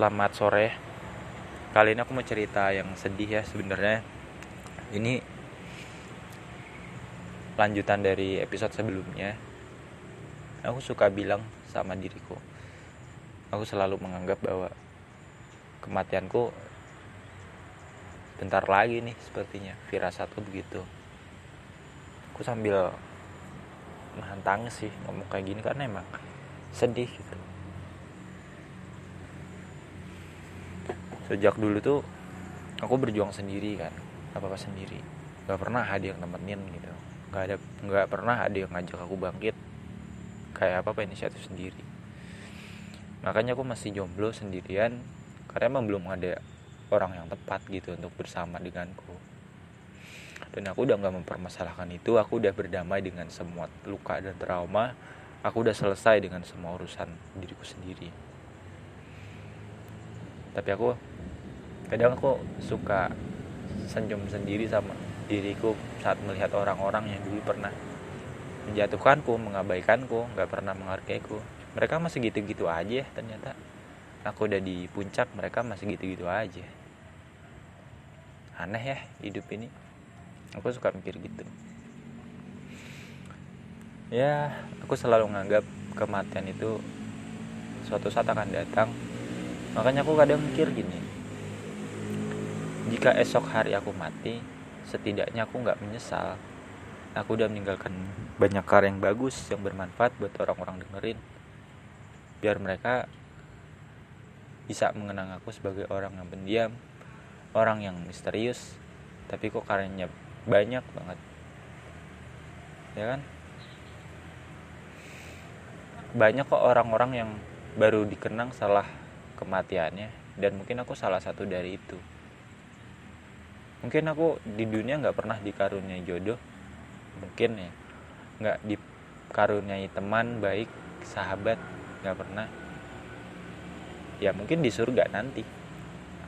Selamat sore. Kali ini aku mau cerita yang sedih ya sebenarnya. Ini lanjutan dari episode sebelumnya. Aku suka bilang sama diriku. Aku selalu menganggap bahwa kematianku bentar lagi nih sepertinya. Firasatku begitu. Aku sambil nahan tangis sih ngomong kayak gini karena emang sedih gitu sejak dulu tuh aku berjuang sendiri kan apa apa sendiri. Nggak pernah ada yang nemenin gitu. Nggak ada nggak pernah ada yang ngajak aku bangkit. Kayak apa apa inisiatif sendiri. Makanya aku masih jomblo sendirian karena emang belum ada orang yang tepat gitu untuk bersama denganku. Dan aku udah nggak mempermasalahkan itu aku udah berdamai dengan semua luka dan trauma. Aku udah selesai dengan semua urusan diriku sendiri. Tapi aku kadang aku suka senyum sendiri sama diriku saat melihat orang-orang yang dulu pernah menjatuhkanku, mengabaikanku, nggak pernah menghargaiku. Mereka masih gitu-gitu aja ternyata. Aku udah di puncak, mereka masih gitu-gitu aja. Aneh ya hidup ini. Aku suka mikir gitu. Ya, aku selalu menganggap kematian itu suatu saat akan datang. Makanya aku kadang mikir gini, jika esok hari aku mati setidaknya aku nggak menyesal. Aku udah meninggalkan banyak karya yang bagus yang bermanfaat buat orang-orang dengerin. Biar mereka bisa mengenang aku sebagai orang yang pendiam orang yang misterius tapi kok karyanya banyak banget. Ya kan? Banyak kok orang-orang yang baru dikenang setelah kematiannya dan mungkin aku salah satu dari itu mungkin aku di dunia nggak pernah dikaruniai jodoh. Mungkin ya. Nggak dikaruniai teman baik sahabat nggak pernah. Ya mungkin di surga nanti.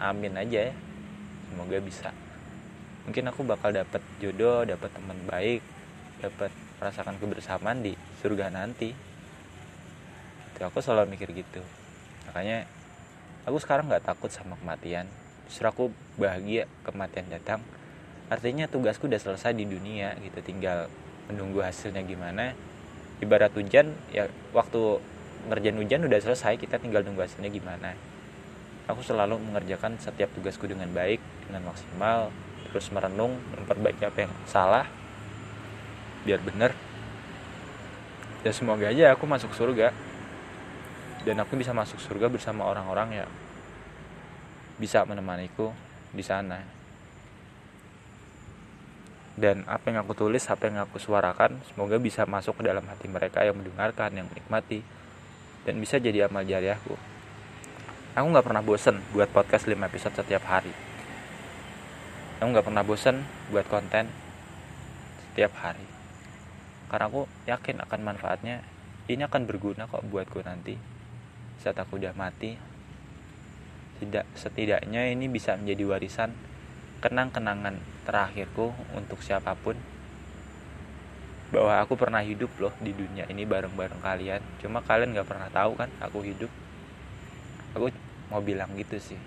Amin aja ya. Semoga bisa. Mungkin aku bakal dapat jodoh dapat teman baik dapat merasakan kebersamaan di surga nanti. Itu aku selalu mikir gitu. Makanya aku sekarang nggak takut sama kematian justru bahagia kematian datang. Artinya tugasku udah selesai di dunia gitu tinggal menunggu hasilnya gimana. Ibarat hujan ya waktu ngerjain hujan udah selesai kita tinggal nunggu hasilnya gimana. Aku selalu mengerjakan setiap tugasku dengan baik dengan maksimal terus merenung memperbaiki apa yang salah biar bener ya semoga aja aku masuk surga. Dan aku bisa masuk surga bersama orang-orang ya bisa menemaniku di sana. Dan apa yang aku tulis, apa yang aku suarakan, semoga bisa masuk ke dalam hati mereka yang mendengarkan, yang menikmati, dan bisa jadi amal jariahku. Aku nggak pernah bosen buat podcast 5 episode setiap hari. Aku nggak pernah bosen buat konten setiap hari. Karena aku yakin akan manfaatnya. Ini akan berguna kok buatku nanti. Saat aku udah mati, tidak setidaknya ini bisa menjadi warisan kenang-kenangan terakhirku untuk siapa pun. Bahwa aku pernah hidup loh di dunia ini bareng-bareng kalian. Cuma kalian nggak pernah tahu kan aku hidup. Aku mau bilang gitu sih